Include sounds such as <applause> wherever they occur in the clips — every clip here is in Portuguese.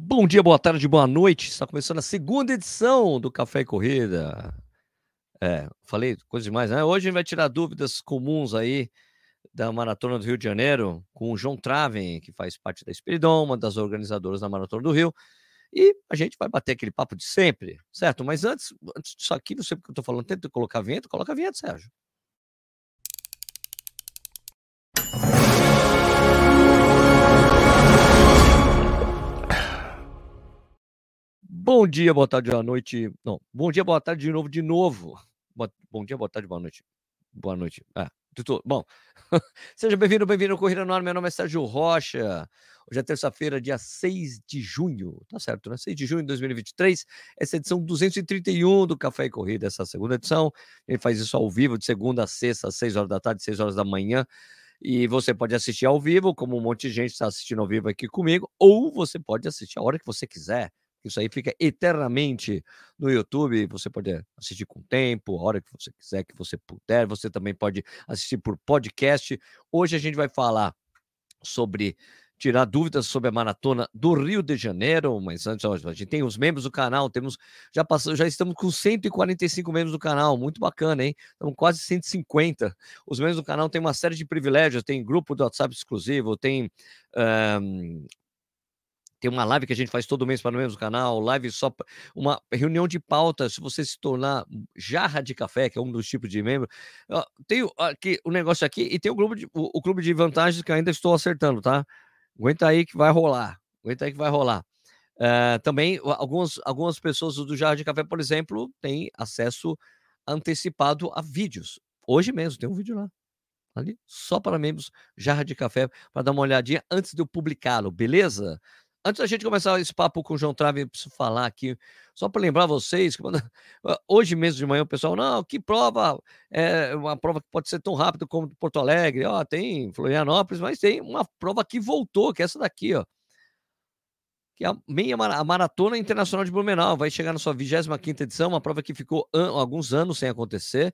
Bom dia, boa tarde, boa noite. Está começando a segunda edição do Café e Corrida. É, falei coisa demais, né? Hoje a gente vai tirar dúvidas comuns aí da Maratona do Rio de Janeiro com o João Traven, que faz parte da Espiridon, uma das organizadoras da Maratona do Rio. E a gente vai bater aquele papo de sempre, certo? Mas antes, antes disso aqui, não sei porque eu estou falando, tenta colocar vinheta, coloca vinheta, Sérgio. Bom dia, boa tarde, boa noite. Não, bom dia, boa tarde de novo, de novo. Bom dia, boa tarde, boa noite. Boa noite. Ah, tudo bom. <laughs> Seja bem-vindo, bem-vindo ao Corrida no Ar. Meu nome é Sérgio Rocha. Hoje é terça-feira, dia 6 de junho. Tá certo, né? 6 de junho de 2023. Essa é a edição 231 do Café e Corrida, essa segunda edição. Ele faz isso ao vivo, de segunda a sexta, às 6 horas da tarde, 6 horas da manhã. E você pode assistir ao vivo, como um monte de gente está assistindo ao vivo aqui comigo, ou você pode assistir a hora que você quiser. Isso aí fica eternamente no YouTube. Você pode assistir com tempo, a hora que você quiser, que você puder. Você também pode assistir por podcast. Hoje a gente vai falar sobre tirar dúvidas sobre a maratona do Rio de Janeiro, mas antes a gente tem os membros do canal, temos já passou, já estamos com 145 membros do canal, muito bacana, hein? Estamos quase 150. Os membros do canal têm uma série de privilégios, tem grupo do WhatsApp exclusivo, tem um, tem uma live que a gente faz todo mês para o mesmo canal, live só uma reunião de pauta, se você se tornar jarra de café, que é um dos tipos de membro. Tem aqui o negócio aqui e tem o clube de, o, o clube de vantagens que ainda estou acertando, tá? Aguenta aí que vai rolar. Aguenta aí que vai rolar. Uh, também algumas, algumas pessoas do Jarra de Café, por exemplo, têm acesso antecipado a vídeos. Hoje mesmo tem um vídeo lá. Ali, só para membros Jarra de Café, para dar uma olhadinha antes de eu publicá-lo, beleza? Antes da gente começar esse papo com o João Trave, eu preciso falar aqui, só para lembrar vocês, que <laughs> hoje mesmo de manhã o pessoal, não, que prova, é uma prova que pode ser tão rápida como Porto Alegre, ó, tem Florianópolis, mas tem uma prova que voltou, que é essa daqui, ó. Que é a meia a Maratona Internacional de Blumenau, vai chegar na sua 25ª edição, uma prova que ficou an alguns anos sem acontecer,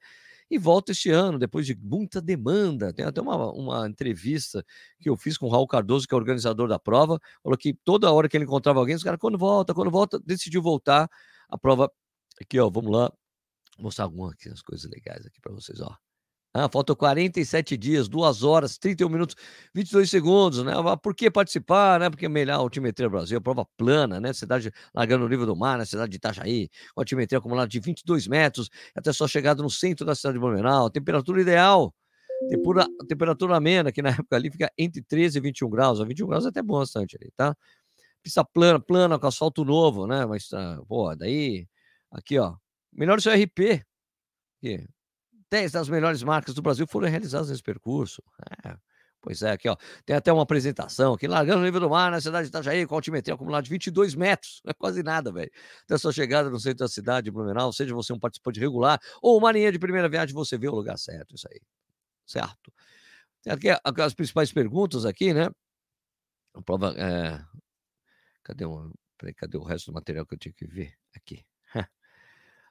e volta este ano, depois de muita demanda. Tem até uma, uma entrevista que eu fiz com o Raul Cardoso, que é organizador da prova, falou que toda hora que ele encontrava alguém, os caras, quando volta, quando volta, decidiu voltar. A prova, aqui, ó, vamos lá, mostrar algumas coisas legais aqui para vocês, ó. Ah, faltam 47 dias, 2 horas, 31 minutos, 22 segundos, né? Por que participar, né? Porque é melhor altimetria Brasil, prova plana, né? Cidade largando no nível do mar, na cidade de Itajaí, com altimetria acumulada de 22 metros, até só chegada no centro da cidade de Blumenau, temperatura ideal, temperatura amena, que na <laughs> época ali fica entre 13 e 21 graus, a 21 graus é até bastante ali, tá? Pista plana, plana, com asfalto novo, né? Mas, ah, pô, daí, aqui, ó, melhor seu RP, aqui, 10 das melhores marcas do Brasil foram realizadas nesse percurso. É, pois é, aqui ó, tem até uma apresentação aqui, largando o nível do mar na cidade de Itajaí, com altimetria acumulada de 22 metros, não <laughs> é quase nada, velho. Até sua chegada no centro da cidade de Blumenau, seja você um participante regular ou uma linha de primeira viagem, você vê o lugar certo, isso aí, certo? Tem aqui as principais perguntas aqui, né? A prova, é... cadê, uma... Peraí, cadê o resto do material que eu tinha que ver? Aqui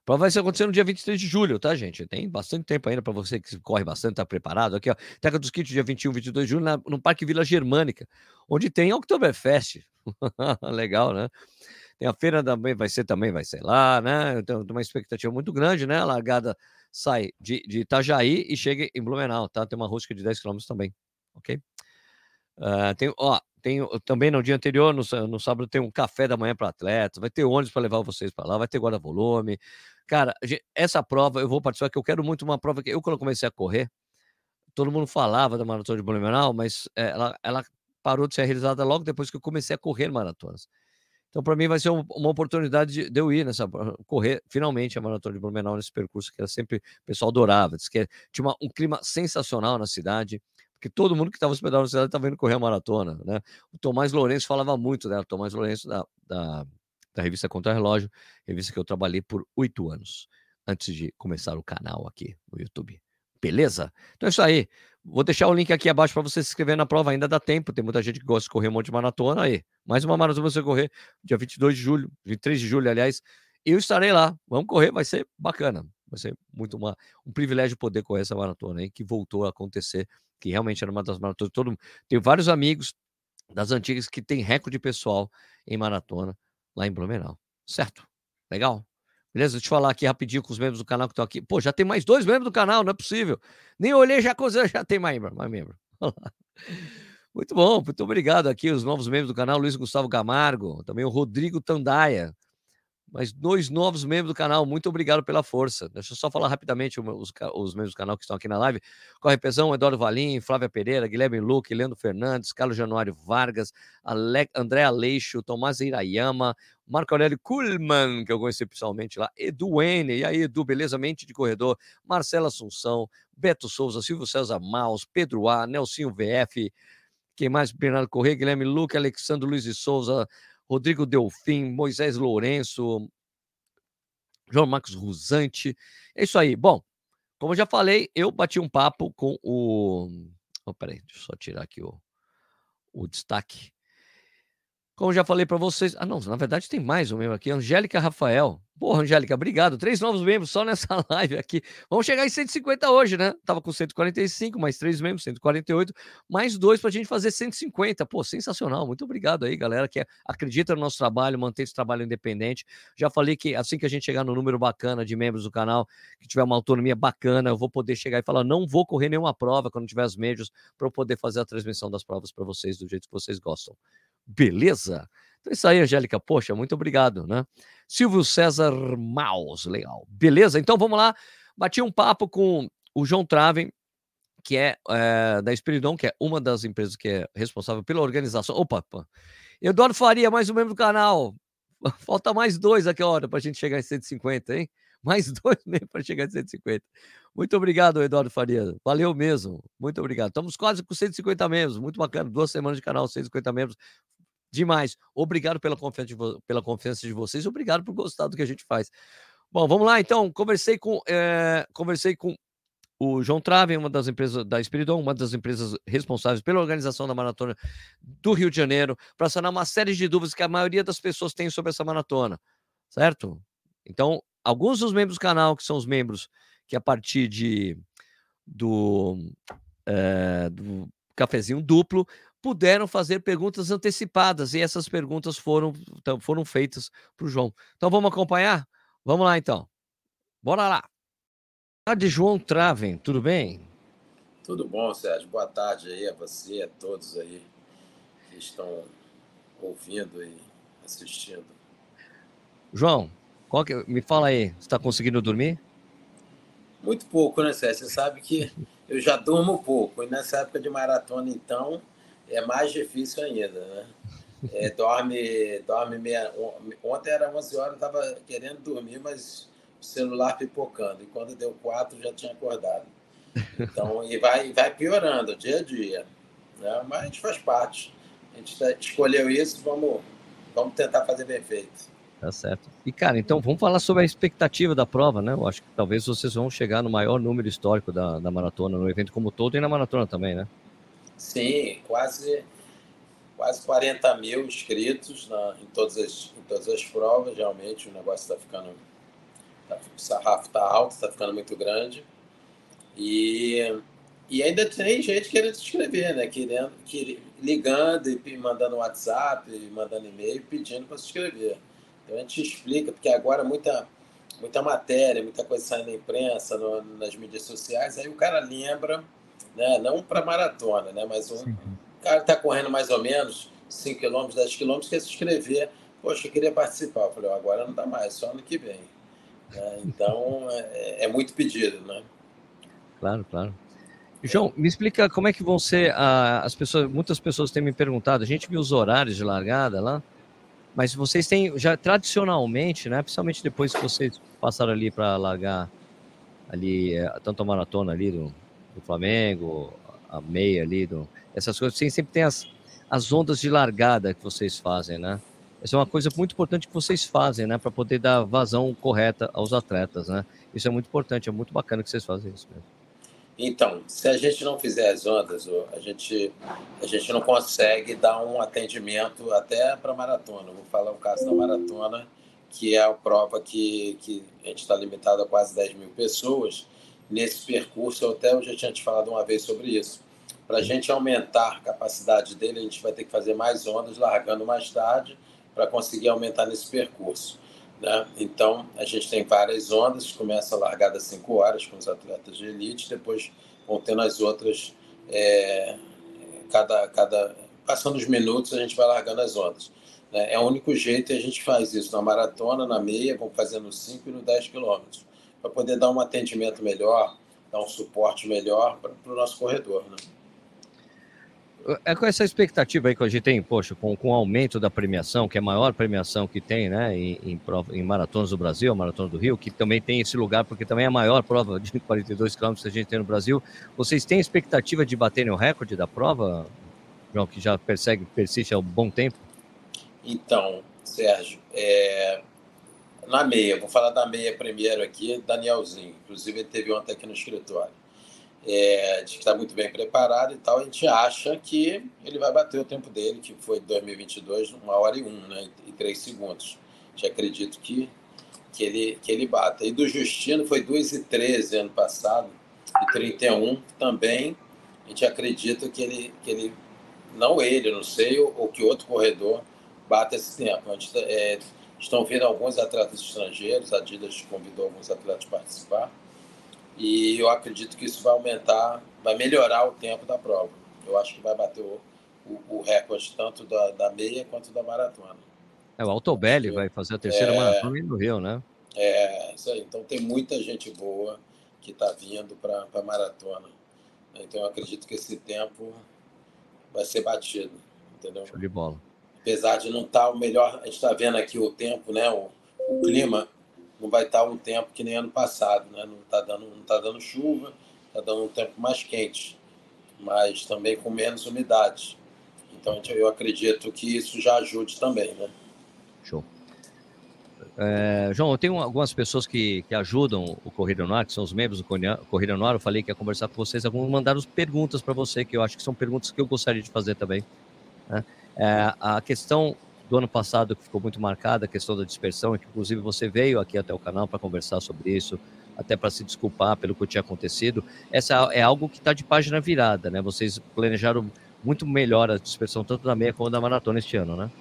vai acontecer no dia 23 de julho, tá, gente? Tem bastante tempo ainda para você que corre bastante, tá preparado. Aqui, ó, Teca dos Kits, dia 21, 22 de julho, na, no Parque Vila Germânica, onde tem Oktoberfest. <laughs> Legal, né? Tem a feira também, vai ser também, vai ser lá, né? Então, tem uma expectativa muito grande, né? A largada sai de, de Itajaí e chega em Blumenau, tá? Tem uma rústica de 10 km também, ok? Uh, tem, ó, tem também no dia anterior, no, no sábado, tem um café da manhã para atletas, vai ter ônibus para levar vocês para lá, vai ter guarda-volume. Cara, essa prova eu vou participar, que eu quero muito uma prova que eu, quando comecei a correr, todo mundo falava da maratona de Blumenau, mas é, ela, ela parou de ser realizada logo depois que eu comecei a correr maratonas. Então, para mim, vai ser um, uma oportunidade de, eu ir nessa, correr finalmente a maratona de Blumenau nesse percurso que era sempre o pessoal adorava. Diz que tinha uma, um clima sensacional na cidade porque todo mundo que estava hospedado na cidade estava indo correr a maratona, né? O Tomás Lourenço falava muito dela, Tomás Lourenço da, da, da revista Contra Relógio, revista que eu trabalhei por oito anos, antes de começar o canal aqui no YouTube. Beleza? Então é isso aí. Vou deixar o link aqui abaixo para você se inscrever na prova, ainda dá tempo, tem muita gente que gosta de correr um monte de maratona aí. Mais uma maratona você correr, dia 22 de julho, 23 de julho, aliás, eu estarei lá. Vamos correr, vai ser bacana. Vai ser muito uma, um privilégio poder correr essa maratona aí, que voltou a acontecer que realmente era uma das maratonas. Todo, tenho vários amigos das antigas que tem recorde pessoal em maratona lá em Blumenau. Certo? Legal? Beleza? Deixa eu falar aqui rapidinho com os membros do canal que estão aqui. Pô, já tem mais dois membros do canal, não é possível. Nem olhei, já, já tem mais, mais membro. <laughs> Muito bom, muito obrigado aqui, os novos membros do canal, Luiz Gustavo Camargo, também o Rodrigo Tandaia, mas dois novos membros do canal. Muito obrigado pela força. Deixa eu só falar rapidamente os, os membros do canal que estão aqui na live. Corre Pezão, Eduardo Valim, Flávia Pereira, Guilherme Luque, Leandro Fernandes, Carlos Januário Vargas, Ale... André Aleixo, Tomás Irayama, Marco Aurélio Kuhlmann, que eu conheci pessoalmente lá, Edu N, e aí, Edu, beleza? Mente de Corredor, Marcela Assunção, Beto Souza, Silvio César Maus, Pedro A, Nelsinho VF, quem mais? Bernardo Corrêa, Guilherme Luque, Alexandre Luiz de Souza, Rodrigo Delfim, Moisés Lourenço, João Marcos Rusante. É isso aí. Bom, como eu já falei, eu bati um papo com o. Oh, peraí, deixa eu só tirar aqui o, o destaque. Como já falei para vocês. Ah, não, na verdade tem mais um membro aqui. Angélica Rafael. Porra, Angélica, obrigado. Três novos membros só nessa <laughs> live aqui. Vamos chegar em 150 hoje, né? Tava com 145, mais três membros, 148, mais dois para a gente fazer 150. Pô, sensacional. Muito obrigado aí, galera, que acredita no nosso trabalho, mantém esse trabalho independente. Já falei que assim que a gente chegar no número bacana de membros do canal, que tiver uma autonomia bacana, eu vou poder chegar e falar: não vou correr nenhuma prova quando tiver as médios, para eu poder fazer a transmissão das provas para vocês do jeito que vocês gostam. Beleza? Então é isso aí, Angélica. Poxa, muito obrigado, né? Silvio César Maus, legal. Beleza? Então vamos lá. Bati um papo com o João Traven, que é, é da Espiridon, que é uma das empresas que é responsável pela organização. Opa, opa. Eduardo Faria, mais um membro do canal. <laughs> Falta mais dois aqui, hora, para a gente chegar em 150, hein? <laughs> Mais dois <laughs> mesmo para chegar em 150. Muito obrigado, Eduardo Faria. Valeu mesmo. Muito obrigado. Estamos quase com 150 membros. Muito bacana. Duas semanas de canal, 150 membros demais. Obrigado pela confiança, de pela confiança de vocês, obrigado por gostar do que a gente faz. Bom, vamos lá então. Conversei com, é, conversei com o João Trave, uma das empresas da Espiridon, uma das empresas responsáveis pela organização da maratona do Rio de Janeiro, para sanar uma série de dúvidas que a maioria das pessoas tem sobre essa maratona, certo? Então, alguns dos membros do canal, que são os membros que a partir de do, é, do cafezinho duplo puderam fazer perguntas antecipadas e essas perguntas foram, foram feitas para o João. Então vamos acompanhar? Vamos lá então. Bora lá. Boa tarde, João Traven, tudo bem? Tudo bom, Sérgio. Boa tarde aí a você, a todos aí que estão ouvindo e assistindo. João, que, me fala aí, você está conseguindo dormir? Muito pouco, né, Sérgio? Você sabe que <laughs> eu já durmo pouco. E nessa época de maratona, então, é mais difícil ainda, né? É, dorme, dorme meia. Ontem era 11 horas, estava querendo dormir, mas o celular pipocando. E quando deu 4, já tinha acordado. Então, e vai, vai piorando dia a dia. Né? Mas a gente faz parte. A gente tá, escolheu isso, vamos, vamos tentar fazer bem feito. Tá certo. E, cara, então vamos falar sobre a expectativa da prova, né? Eu acho que talvez vocês vão chegar no maior número histórico da, da maratona, no evento como todo e na maratona também, né? Sim, quase, quase 40 mil inscritos na, em, todas as, em todas as provas. Realmente o negócio está ficando. Tá, o sarrafo está alto, está ficando muito grande. E, e ainda tem gente querendo se inscrever, né? Querendo, que, ligando e mandando WhatsApp, mandando e-mail pedindo para se inscrever. Então a gente explica, porque agora muita, muita matéria, muita coisa sai na imprensa, no, nas mídias sociais, aí o cara lembra né? Não para maratona, né? Mas um Sim. cara está correndo mais ou menos 5 km, 10 km, quer se inscrever. Poxa, eu queria participar. Eu falei, agora não dá mais, só ano que vem. Né? Então, é, é, muito pedido, né? Claro, claro. João, me explica como é que vão ser as pessoas. Muitas pessoas têm me perguntado. A gente viu os horários de largada lá, mas vocês têm já tradicionalmente, né? Principalmente depois que vocês passaram ali para largar ali é, tanto a maratona ali do, do Flamengo, a meia ali, do, essas coisas, assim, sempre tem as, as ondas de largada que vocês fazem, né? Essa é uma coisa muito importante que vocês fazem, né? Para poder dar vazão correta aos atletas, né? Isso é muito importante, é muito bacana que vocês fazem isso mesmo. Então, se a gente não fizer as ondas, a gente, a gente não consegue dar um atendimento até para maratona. Vou falar o caso da maratona, que é a prova que, que a gente está limitado a quase 10 mil pessoas nesse percurso. Eu até eu já tinha te falado uma vez sobre isso. Para a gente aumentar a capacidade dele, a gente vai ter que fazer mais ondas, largando mais tarde, para conseguir aumentar nesse percurso. Né? Então, a gente tem várias ondas, começa a largada às 5 horas com os atletas de elite, depois vão tendo as outras, é, cada, cada, passando os minutos, a gente vai largando as ondas. Né? É o único jeito e a gente faz isso na maratona, na meia, vamos fazendo 5 e no 10 quilômetros, para poder dar um atendimento melhor, dar um suporte melhor para o nosso corredor. Né? É com essa expectativa aí que a gente tem, poxa, com, com o aumento da premiação, que é a maior premiação que tem, né, em, em, prova, em maratonas do Brasil, Maratona do Rio, que também tem esse lugar, porque também é a maior prova de <laughs> 42 quilômetros que a gente tem no Brasil. Vocês têm expectativa de baterem o recorde da prova, João, que já persegue, persiste há um bom tempo? Então, Sérgio, é... na meia, vou falar da meia primeiro aqui, Danielzinho, inclusive ele teve ontem aqui no escritório é, de que está muito bem preparado e tal, a gente acha que ele vai bater o tempo dele, que foi 2022, uma hora e um, né, e três segundos. Já acredito que, que, ele, que ele bata. E do Justino foi 2 e 13 ano passado, e 31 também, a gente acredita que ele, que ele não ele, não sei, ou, ou que outro corredor bata esse tempo. A gente, é, estão vendo alguns atletas estrangeiros, a Adidas convidou alguns atletas a participar, e eu acredito que isso vai aumentar, vai melhorar o tempo da prova. Eu acho que vai bater o, o, o recorde tanto da, da, meia quanto da maratona. É, o Altobelli vai fazer a terceira é, maratona no Rio, né? É, isso aí. Então tem muita gente boa que está vindo para a maratona. Então eu acredito que esse tempo vai ser batido, entendeu? Show de bola. Apesar de não estar tá o melhor, a gente está vendo aqui o tempo, né? O, o clima não vai estar um tempo que nem ano passado, né? Não está dando, não tá dando chuva, está dando um tempo mais quente, mas também com menos umidade. Então eu acredito que isso já ajude também, né? Show. É, João, tenho algumas pessoas que, que ajudam o Corrida no Ar, que são os membros do Corrida no Ar. Eu falei que ia conversar com vocês. Alguns mandaram perguntas para você, que eu acho que são perguntas que eu gostaria de fazer também. Né? É, a questão do ano passado que ficou muito marcada, a questão da dispersão, que inclusive você veio aqui até o canal para conversar sobre isso, até para se desculpar pelo que tinha acontecido. Essa é algo que está de página virada, né? Vocês planejaram muito melhor a dispersão, tanto da meia como da maratona este ano, né?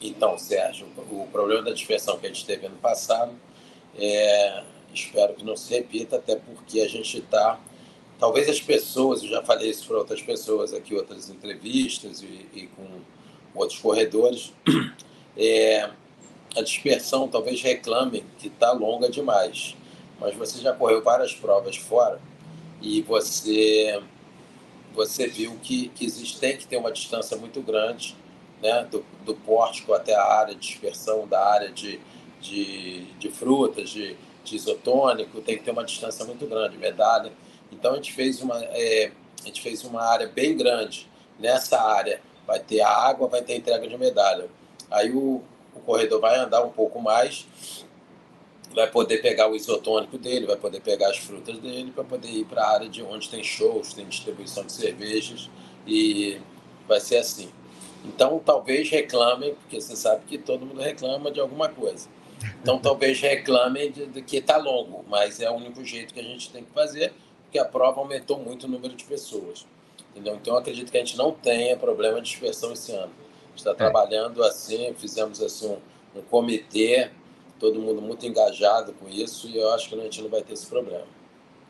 Então, Sérgio, o problema da dispersão que a gente teve ano passado, é, espero que não se repita, até porque a gente está. Talvez as pessoas, eu já falei isso para outras pessoas aqui, outras entrevistas e, e com outros corredores, <clears throat> é, a dispersão talvez reclamem que está longa demais. Mas você já correu várias provas fora e você você viu que, que existe, tem que ter uma distância muito grande né, do, do pórtico até a área de dispersão, da área de, de, de frutas, de, de isotônico, tem que ter uma distância muito grande, medalha. Então a gente fez uma, é, a gente fez uma área bem grande. Nessa área vai ter a água, vai ter a entrega de medalha. Aí o, o corredor vai andar um pouco mais, vai poder pegar o isotônico dele, vai poder pegar as frutas dele, para poder ir para a área de onde tem shows, tem distribuição de cervejas e vai ser assim. Então, talvez reclamem, porque você sabe que todo mundo reclama de alguma coisa. Então, talvez reclamem de, de que está longo, mas é o único jeito que a gente tem que fazer, porque a prova aumentou muito o número de pessoas. Entendeu? Então, eu acredito que a gente não tenha problema de dispersão esse ano. A gente está é. trabalhando assim, fizemos assim um, um, comitê, todo mundo muito engajado com isso, e eu acho que a gente não vai ter esse problema.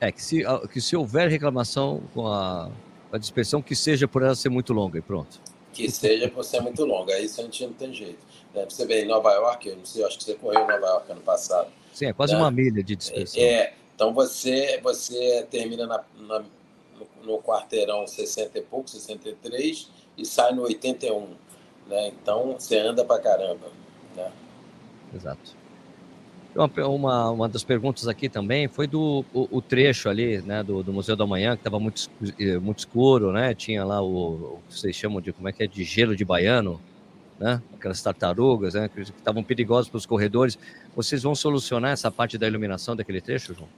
É, que se, que se houver reclamação com a, a dispersão, que seja por ela ser muito longa e pronto. Que seja por ser muito longa, isso a gente não tem jeito. Né? Você vê em Nova York, eu não sei, acho que você correu em Nova York ano passado. Sim, é quase né? uma milha de dispersão. É, então você, você termina na, na no quarteirão 60 e pouco, 63, e sai no 81. Né? Então você anda pra caramba. Né? Exato. Uma, uma, uma das perguntas aqui também foi do o, o trecho ali, né, do, do Museu da Manhã, que estava muito, eh, muito escuro, né? Tinha lá o, o, que vocês chamam de como é que é de gelo de baiano, né? Aquelas tartarugas, né? Que estavam perigosas para os corredores. Vocês vão solucionar essa parte da iluminação daquele trecho, João?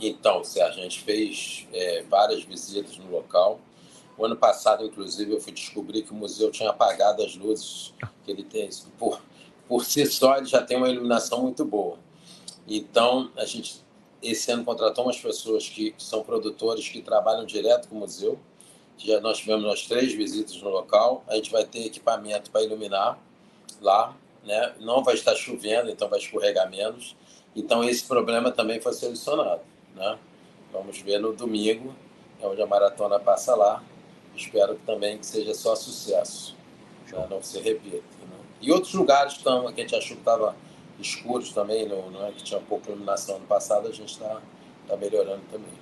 Então, Sérgio, a gente fez é, várias visitas no local. O ano passado, inclusive, eu fui descobrir que o museu tinha apagado as luzes que ele tem. Por, por si só, ele já tem uma iluminação muito boa. Então, a gente, esse ano, contratou umas pessoas que, são produtores que trabalham direto com o museu Já nós tivemos as três visitas no local. A gente vai ter equipamento para iluminar lá, né? Não vai estar chovendo, então vai escorregar menos. Então esse problema também foi solucionado, né? Vamos ver no domingo, é onde a maratona passa lá. Espero também que seja só sucesso, né? não se repita. Né? E outros lugares estão, que a gente achou que estava escuros também, no, não é? que tinha pouca iluminação no passado, a gente está tá melhorando também.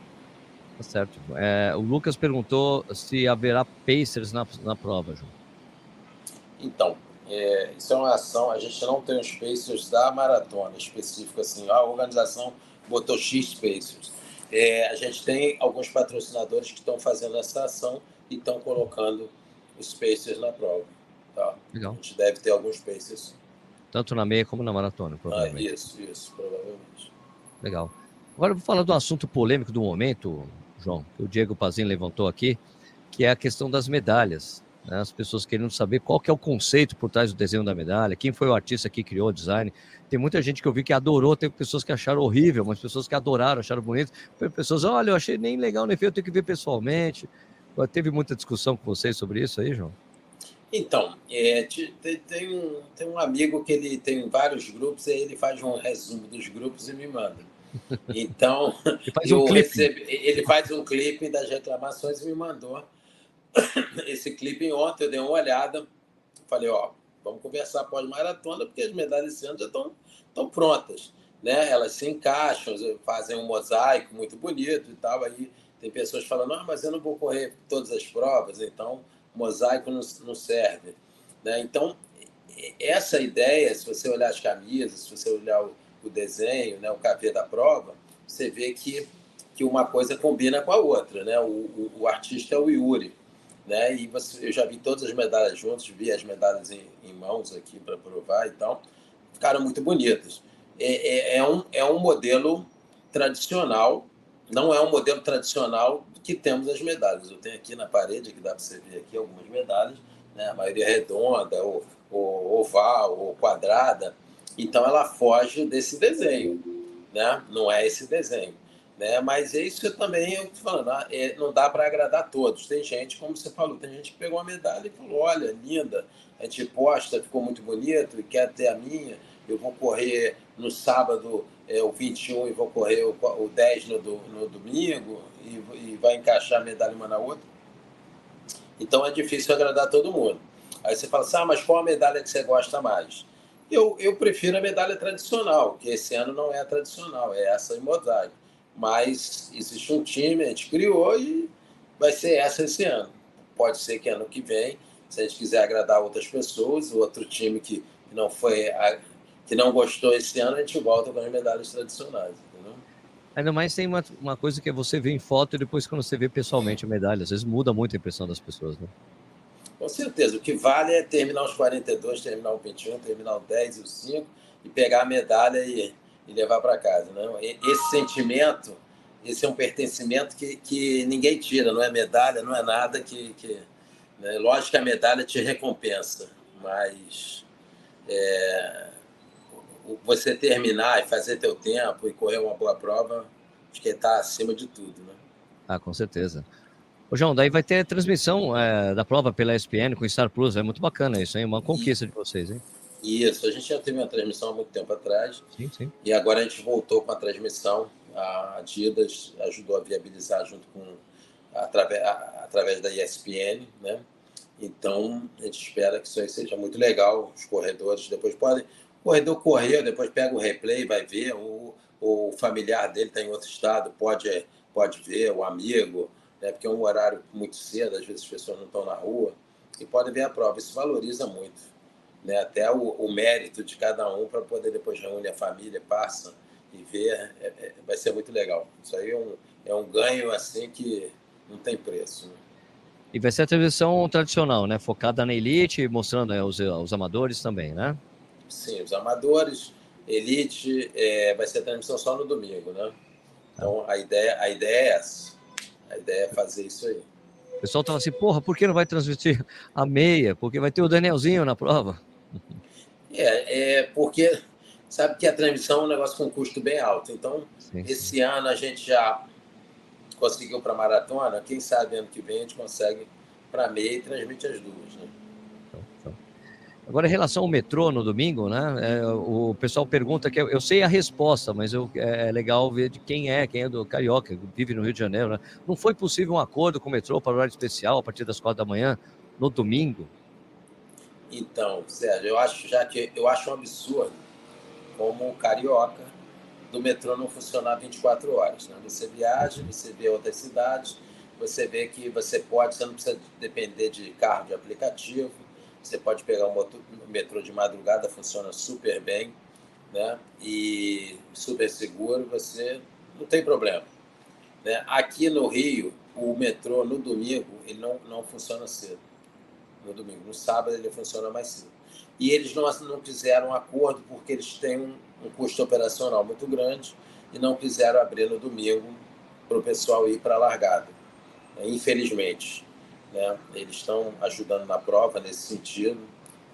Tá certo. É, o Lucas perguntou se haverá Pacers na, na prova, João. Então, é, isso é uma ação, a gente não tem os Pacers da maratona específico assim, a organização botou X Pacers. É, a gente tem alguns patrocinadores que estão fazendo essa ação e estão colocando os Pacers na prova. Tá? Legal. A gente deve ter alguns Pacers. Tanto na meia como na maratona, provavelmente. Ah, isso, isso, provavelmente. Legal. Agora eu vou falar do assunto polêmico do momento, João, que o Diego Pazinho levantou aqui, que é a questão das medalhas. Né? As pessoas querendo saber qual que é o conceito por trás do desenho da medalha, quem foi o artista que criou o design. Tem muita gente que eu vi que adorou, tem pessoas que acharam horrível, mas pessoas que adoraram, acharam bonito. Pessoas, olha, eu achei nem legal, nem feio, eu tenho que ver pessoalmente. Teve muita discussão com vocês sobre isso aí, João? Então, é, tem, tem, um, tem um amigo que ele tem vários grupos, e ele faz um resumo dos grupos e me manda. <laughs> Então, ele faz um, recebi, ele faz um clipe das reclamações e me mandou <coughs> esse clipe ontem, eu dei uma olhada, falei, ó, vamos conversar pós-maratona, porque as medalhas esse ano já estão, prontas. Né? Elas se encaixam, fazem um mosaico muito bonito e tal. Aí tem pessoas falando, ah, mas eu não vou correr todas as provas, então mosaico não, não serve. Né? Então, essa ideia, se você olhar as camisas, se você olhar o, o desenho, né, o KV da prova, você vê que, que uma coisa combina com a outra. Né? O, o, o artista é o Yuri né? E você, eu já vi todas as medalhas juntas, vi as medalhas em, em mãos aqui para provar e tal, ficaram muito bonitas. É, é, é, um, é um modelo tradicional, não é um modelo tradicional que temos as medalhas. Eu tenho aqui na parede, que dá para você ver aqui algumas medalhas, né? a maioria redonda, ou, ou oval, ou quadrada. Então ela foge desse desenho, né? não é esse desenho. Né? Mas é isso que eu também eu falando, ah, é, não dá para agradar todos. Tem gente, como você falou, tem gente que pegou a medalha e falou: olha, linda, a gente posta, ficou muito bonito e quer ter a minha. Eu vou correr no sábado é, o 21 e vou correr o, o 10 no, do, no domingo e, e vai encaixar a medalha uma na outra. Então é difícil agradar todo mundo. Aí você fala assim: ah, mas qual a medalha que você gosta mais? Eu, eu prefiro a medalha tradicional, que esse ano não é a tradicional, é essa em mosaico mas existe um time, a gente criou e vai ser essa esse ano. Pode ser que ano que vem, se a gente quiser agradar outras pessoas, outro time que não foi que não gostou esse ano, a gente volta com as medalhas tradicionais, entendeu? Ainda mais tem uma, uma coisa que é você ver em foto e depois quando você vê pessoalmente a medalha, às vezes muda muito a impressão das pessoas, né? Com certeza, o que vale é terminar os 42, terminar o 21, terminar o 10 e o 5 e pegar a medalha e e levar para casa. Né? Esse sentimento, esse é um pertencimento que, que ninguém tira, não é medalha, não é nada que. que né? Lógico que a medalha te recompensa, mas é, você terminar e fazer teu tempo e correr uma boa prova, acho que está acima de tudo. Né? Ah, com certeza. Ô, João, daí vai ter transmissão é, da prova pela ESPN com o Star Plus, é muito bacana isso, hein? Uma conquista e... de vocês, hein? Isso, a gente já teve uma transmissão há muito tempo atrás. Sim, sim. E agora a gente voltou com a transmissão. A Adidas ajudou a viabilizar junto com através, através da ESPN, né? Então a gente espera que isso aí seja muito legal. Os corredores depois podem. O corredor correu, depois pega o replay, vai ver. O, o familiar dele está em outro estado, pode, pode ver, o amigo, né? porque é um horário muito cedo, às vezes as pessoas não estão na rua, e pode ver a prova. Isso valoriza muito né, até o, o, mérito de cada um para poder depois reunir a família, passa e ver, é, é, vai ser muito legal. Isso aí é um, é um ganho assim que não tem preço. Né? E vai ser a transmissão tradicional, né? Focada na elite, mostrando né, os, os amadores também, né? Sim, os amadores, elite, é, vai ser a transmissão só no domingo, né? Então a ideia, a ideia é essa. A ideia é fazer isso aí. O pessoal tava assim, porra, por que não vai transmitir a meia? Porque vai ter o Danielzinho na prova. É, é porque sabe que a transmissão é um negócio com custo bem alto. Então, sim, esse ano a gente já conseguiu para maratona, quem sabe ano que vem a gente consegue para meia e transmite as duas, né? Agora, em relação ao metrô no domingo, né? É, o pessoal pergunta que eu, eu, sei a resposta, mas eu, é, é legal ver de quem é, quem é do Carioca, vive no Rio de Janeiro, né? Não foi possível um acordo com o metrô para horário especial a partir das quatro da manhã no domingo? Então, Sérgio, eu acho já que eu acho um absurdo como o Carioca do metrô não funcionar 24 horas. Né? Você viaja, você vê outras cidades, você vê que você pode, você não precisa depender de carro de aplicativo você pode pegar o metrô de madrugada, funciona super bem, né? E super seguro, você não tem problema. Né? Aqui no Rio, o metrô no domingo ele não, não funciona cedo. No domingo, no sábado ele funciona mais cedo. E eles não, não fizeram acordo porque eles têm um, um custo operacional muito grande e não quiseram abrir no domingo para o pessoal ir para a largada. Infelizmente. Né? Eles estão ajudando na prova nesse sentido,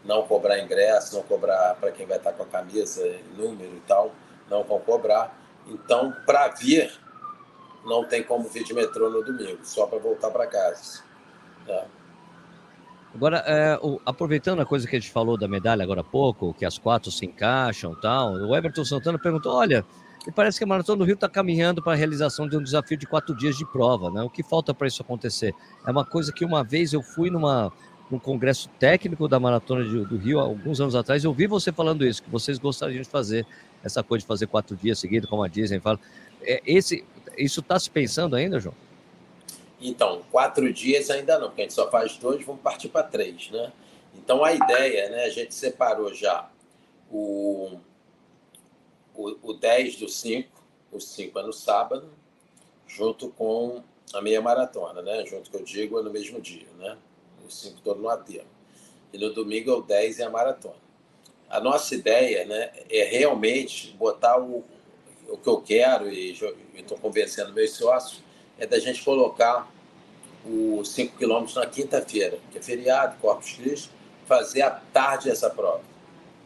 não cobrar ingresso, não cobrar para quem vai estar com a camisa, número e tal, não vão cobrar. Então, para vir, não tem como vir de metrô no domingo, só para voltar para casa. Né? Agora, é, o, aproveitando a coisa que a gente falou da medalha agora há pouco, que as quatro se encaixam tal, o Everton Santana perguntou: olha, e parece que a Maratona do Rio está caminhando para a realização de um desafio de quatro dias de prova, né? O que falta para isso acontecer? É uma coisa que uma vez eu fui numa, num congresso técnico da Maratona de, do Rio, alguns anos atrás, eu ouvi você falando isso, que vocês gostariam de fazer essa coisa de fazer quatro dias seguidos, como a Disney fala. É, esse, isso está se pensando ainda, João? Então, quatro dias ainda não, porque a gente só faz dois, vamos partir para três, né? Então, a ideia, né, a gente separou já o o, o 10 do 5, o 5 é no sábado, junto com a meia maratona, né? Junto que eu digo é no mesmo dia, né? O 5 todo no aterro. E no domingo é o 10 e a maratona. A nossa ideia, né, é realmente botar o, o que eu quero e estou convencendo meus sócios é da gente colocar os 5 quilômetros na quinta-feira, que é feriado, Corpus Christi, fazer à tarde essa prova,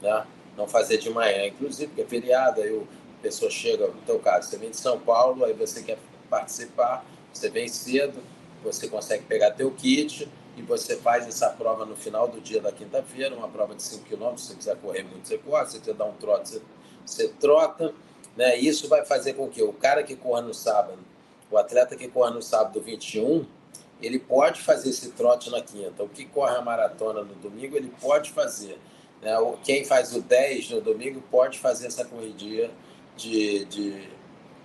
né? não fazer de manhã, inclusive, porque é feriado, aí o pessoa chega, no teu caso, você vem de São Paulo, aí você quer participar, você vem cedo, você consegue pegar teu kit e você faz essa prova no final do dia da quinta-feira, uma prova de 5 km, se você quiser correr muito, você corre, se você dar um trote, você, você trota, né? Isso vai fazer com que o cara que corra no sábado, o atleta que corra no sábado 21, ele pode fazer esse trote na quinta. O que corre a maratona no domingo, ele pode fazer. Né? Quem faz o 10 no domingo pode fazer essa corridinha de, de,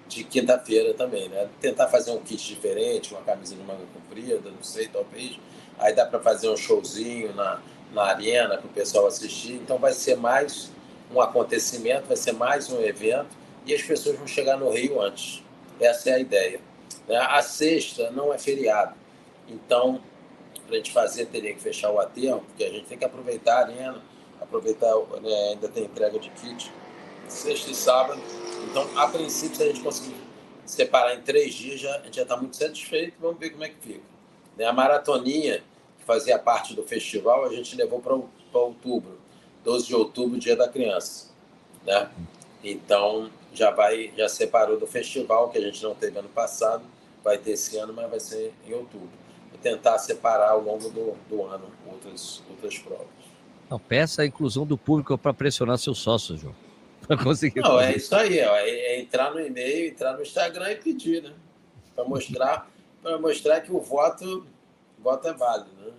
de quinta-feira também. Né? Tentar fazer um kit diferente, uma camisa de manga comprida, não sei, talvez. Aí dá para fazer um showzinho na, na arena para o pessoal assistir. Então vai ser mais um acontecimento, vai ser mais um evento e as pessoas vão chegar no Rio antes. Essa é a ideia. Né? A sexta não é feriado. Então, para a gente fazer, teria que fechar o aterro, porque a gente tem que aproveitar a arena aproveitar, né, ainda tem entrega de kit, sexta e sábado. Então, a princípio, se a gente conseguir separar em três dias, já, a gente já está muito satisfeito, vamos ver como é que fica. Né, a maratoninha, que fazia parte do festival, a gente levou para outubro, 12 de outubro, dia da criança. Né? Então, já vai, já separou do festival, que a gente não teve ano passado, vai ter esse ano, mas vai ser em outubro. Vou tentar separar ao longo do, do ano outras, outras provas. Não, peça a inclusão do público para pressionar seus sócios, João. <laughs> Para conseguir. Não, é isso aí, ó, é, é entrar no e-mail, entrar no Instagram e pedir, né? Para mostrar, para mostrar que o voto, o voto é válido, né?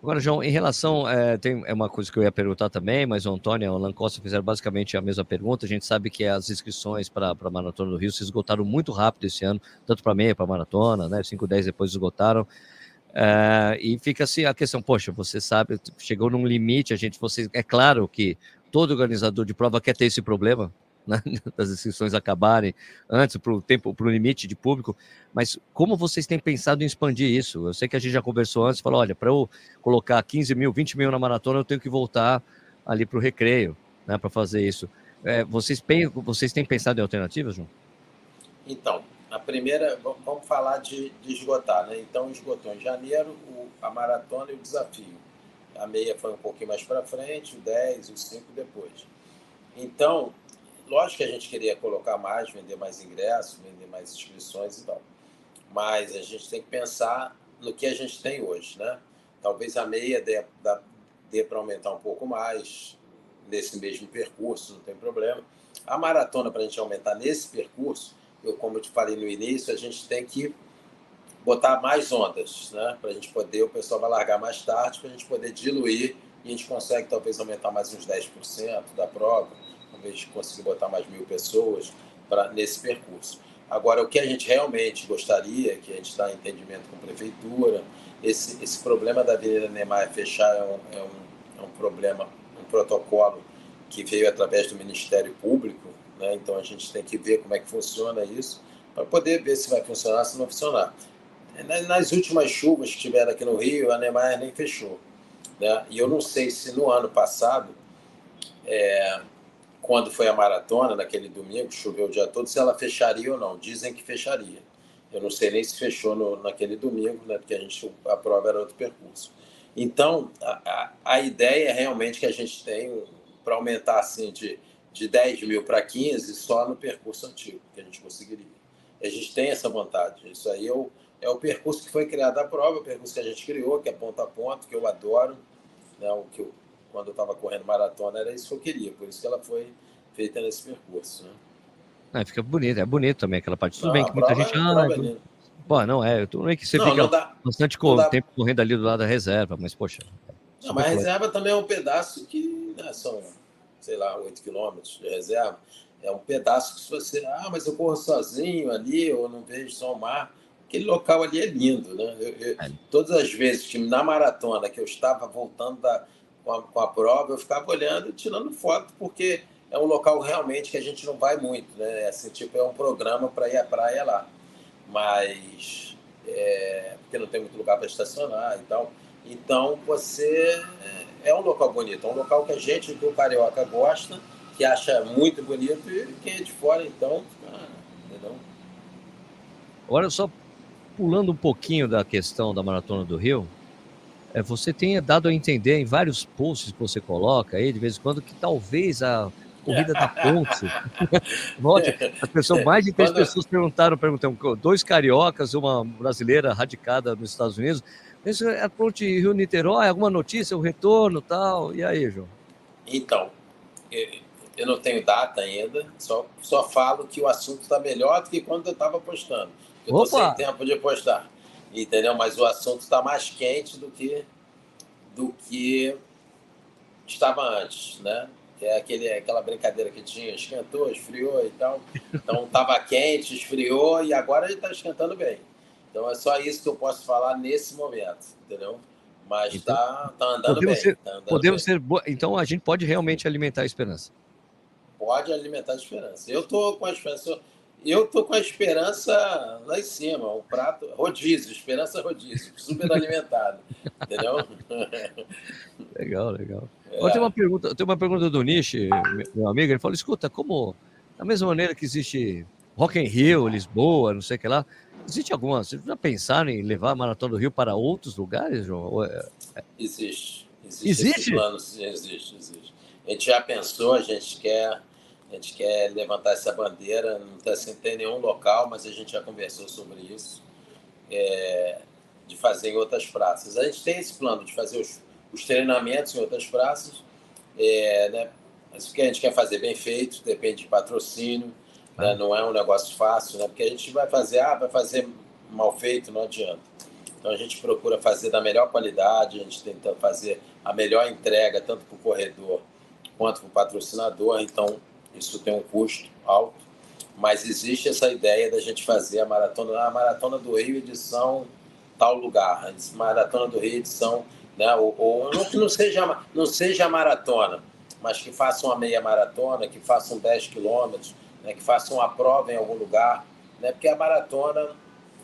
Agora, João, em relação. É, tem é uma coisa que eu ia perguntar também, mas o Antônio e o Alan Costa fizeram basicamente a mesma pergunta. A gente sabe que as inscrições para a Maratona do Rio se esgotaram muito rápido esse ano, tanto para meia, para maratona, né? 5, 10 depois esgotaram. Uh, e fica assim a questão, poxa, você sabe, chegou num limite, a gente, você, é claro que todo organizador de prova quer ter esse problema, né, <laughs> das inscrições acabarem antes para o tempo, para o limite de público, mas como vocês têm pensado em expandir isso? Eu sei que a gente já conversou antes, falou, olha, para eu colocar 15 mil, 20 mil na maratona, eu tenho que voltar ali para o recreio, né, para fazer isso. É, vocês, vocês têm pensado em alternativas, João? Então, a primeira, vamos falar de, de esgotar, né? Então, esgotou em janeiro o, a maratona e o desafio. A meia foi um pouquinho mais para frente, o 10, o 5 depois. Então, lógico que a gente queria colocar mais, vender mais ingressos, vender mais inscrições e tal. mas a gente tem que pensar no que a gente tem hoje, né? Talvez a meia dê, dê para aumentar um pouco mais nesse mesmo percurso, não tem problema. A maratona, para a gente aumentar nesse percurso, eu, como eu te falei no início, a gente tem que botar mais ondas, né? Para a gente poder, o pessoal vai largar mais tarde, para a gente poder diluir e a gente consegue talvez aumentar mais uns 10% da prova, talvez conseguir botar mais mil pessoas para nesse percurso. Agora, o que a gente realmente gostaria, que a gente está em entendimento com a prefeitura, esse, esse problema da Avenida Neymar fechar é um, é, um, é um problema, um protocolo que veio através do Ministério Público, né? então a gente tem que ver como é que funciona isso, para poder ver se vai funcionar, se não funcionar. Nas últimas chuvas que tiveram aqui no Rio, a Neymar nem fechou. Né? E eu não sei se no ano passado, é, quando foi a maratona, naquele domingo, choveu o dia todo, se ela fecharia ou não. Dizem que fecharia. Eu não sei nem se fechou no, naquele domingo, né, porque a, gente, a prova era outro percurso. Então, a, a, a ideia é realmente que a gente tem para aumentar assim de, de 10 mil para 15 só no percurso antigo, que a gente conseguiria. A gente tem essa vontade. Isso aí é o, é o percurso que foi criado a prova, o percurso que a gente criou, que é ponto a ponto, que eu adoro. Né, o que eu, quando eu estava correndo maratona, era isso que eu queria, por isso que ela foi feita nesse percurso. Né? Ah, fica bonito, é bonito também aquela parte. Tudo não, bem que muita gente. É, ah. Bom, não é. Tudo bem que você não, fica não dá, bastante tempo correndo ali do lado da reserva, mas poxa. Não, mas a reserva também é um pedaço que né, são, sei lá, 8 quilômetros de reserva. É um pedaço que se você. Ah, mas eu corro sozinho ali, ou não vejo só o mar. Aquele local ali é lindo, né? Eu, eu, é. Todas as vezes na maratona que eu estava voltando da, com, a, com a prova, eu ficava olhando e tirando foto, porque é um local realmente que a gente não vai muito, né? É assim, tipo, é um programa para ir à praia lá. Mas é, porque não tem muito lugar para estacionar e tal. Então você é, é um local bonito, é um local que a gente do Carioca gosta, que acha muito bonito e quem é de fora, então, ah, entendeu? Agora só pulando um pouquinho da questão da Maratona do Rio, você tenha dado a entender em vários posts que você coloca aí, de vez em quando, que talvez a corrida da ponte. <laughs> Volte, as pessoas, mais de três pessoas perguntaram, perguntaram, dois cariocas, uma brasileira radicada nos Estados Unidos. Isso é a ponte Rio-Niterói, alguma notícia, o retorno tal? E aí, João? Então, eu não tenho data ainda, só, só falo que o assunto está melhor do que quando eu estava postando. Eu estou sem tempo de postar, entendeu? Mas o assunto está mais quente do que, do que estava antes, né? que é aquele, aquela brincadeira que tinha, esquentou, esfriou e tal. Então estava quente, esfriou e agora ele está esquentando bem. Então é só isso que eu posso falar nesse momento, entendeu? Mas está então, tá, tá andando podemos bem. Ser, tá andando podemos bem. ser. Então a gente pode realmente alimentar a esperança. Pode alimentar a esperança. Eu estou com a esperança. Eu tô com a esperança lá em cima, o prato rodízio, esperança rodízio, super alimentado, <laughs> entendeu? legal, legal. É. Tem uma pergunta, tem uma pergunta do Nishi, meu amigo, ele falou: escuta, como da mesma maneira que existe Rock in Rio, Lisboa, não sei o que lá, existe alguma? Você já pensaram em levar a Maratona do Rio para outros lugares, João? É, é... Existe. Existe? Existe? Plano, existe, existe. A gente já pensou, a gente quer a gente quer levantar essa bandeira, não está sem ter nenhum local, mas a gente já conversou sobre isso, é, de fazer em outras praças. A gente tem esse plano de fazer os, os treinamentos em outras praças, é, né? mas o que a gente quer fazer bem feito, depende de patrocínio, né? não é um negócio fácil, né? porque a gente vai fazer, ah, vai fazer mal feito, não adianta. Então a gente procura fazer da melhor qualidade, a gente tenta fazer a melhor entrega, tanto para o corredor quanto para o patrocinador. Então isso tem um custo alto, mas existe essa ideia da gente fazer a maratona, a maratona do Rio edição tal lugar, a maratona do Rio edição, né, ou, ou não que não seja não seja a maratona, mas que faça uma meia maratona, que façam 10 quilômetros, né, que façam uma prova em algum lugar, né, porque a maratona,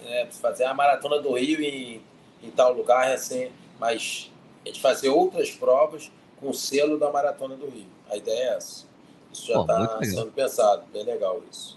né, fazer a maratona do Rio em, em tal lugar é assim, mas a gente fazer outras provas com o selo da maratona do Rio. A ideia é essa. Isso já está sendo pensado, bem legal isso.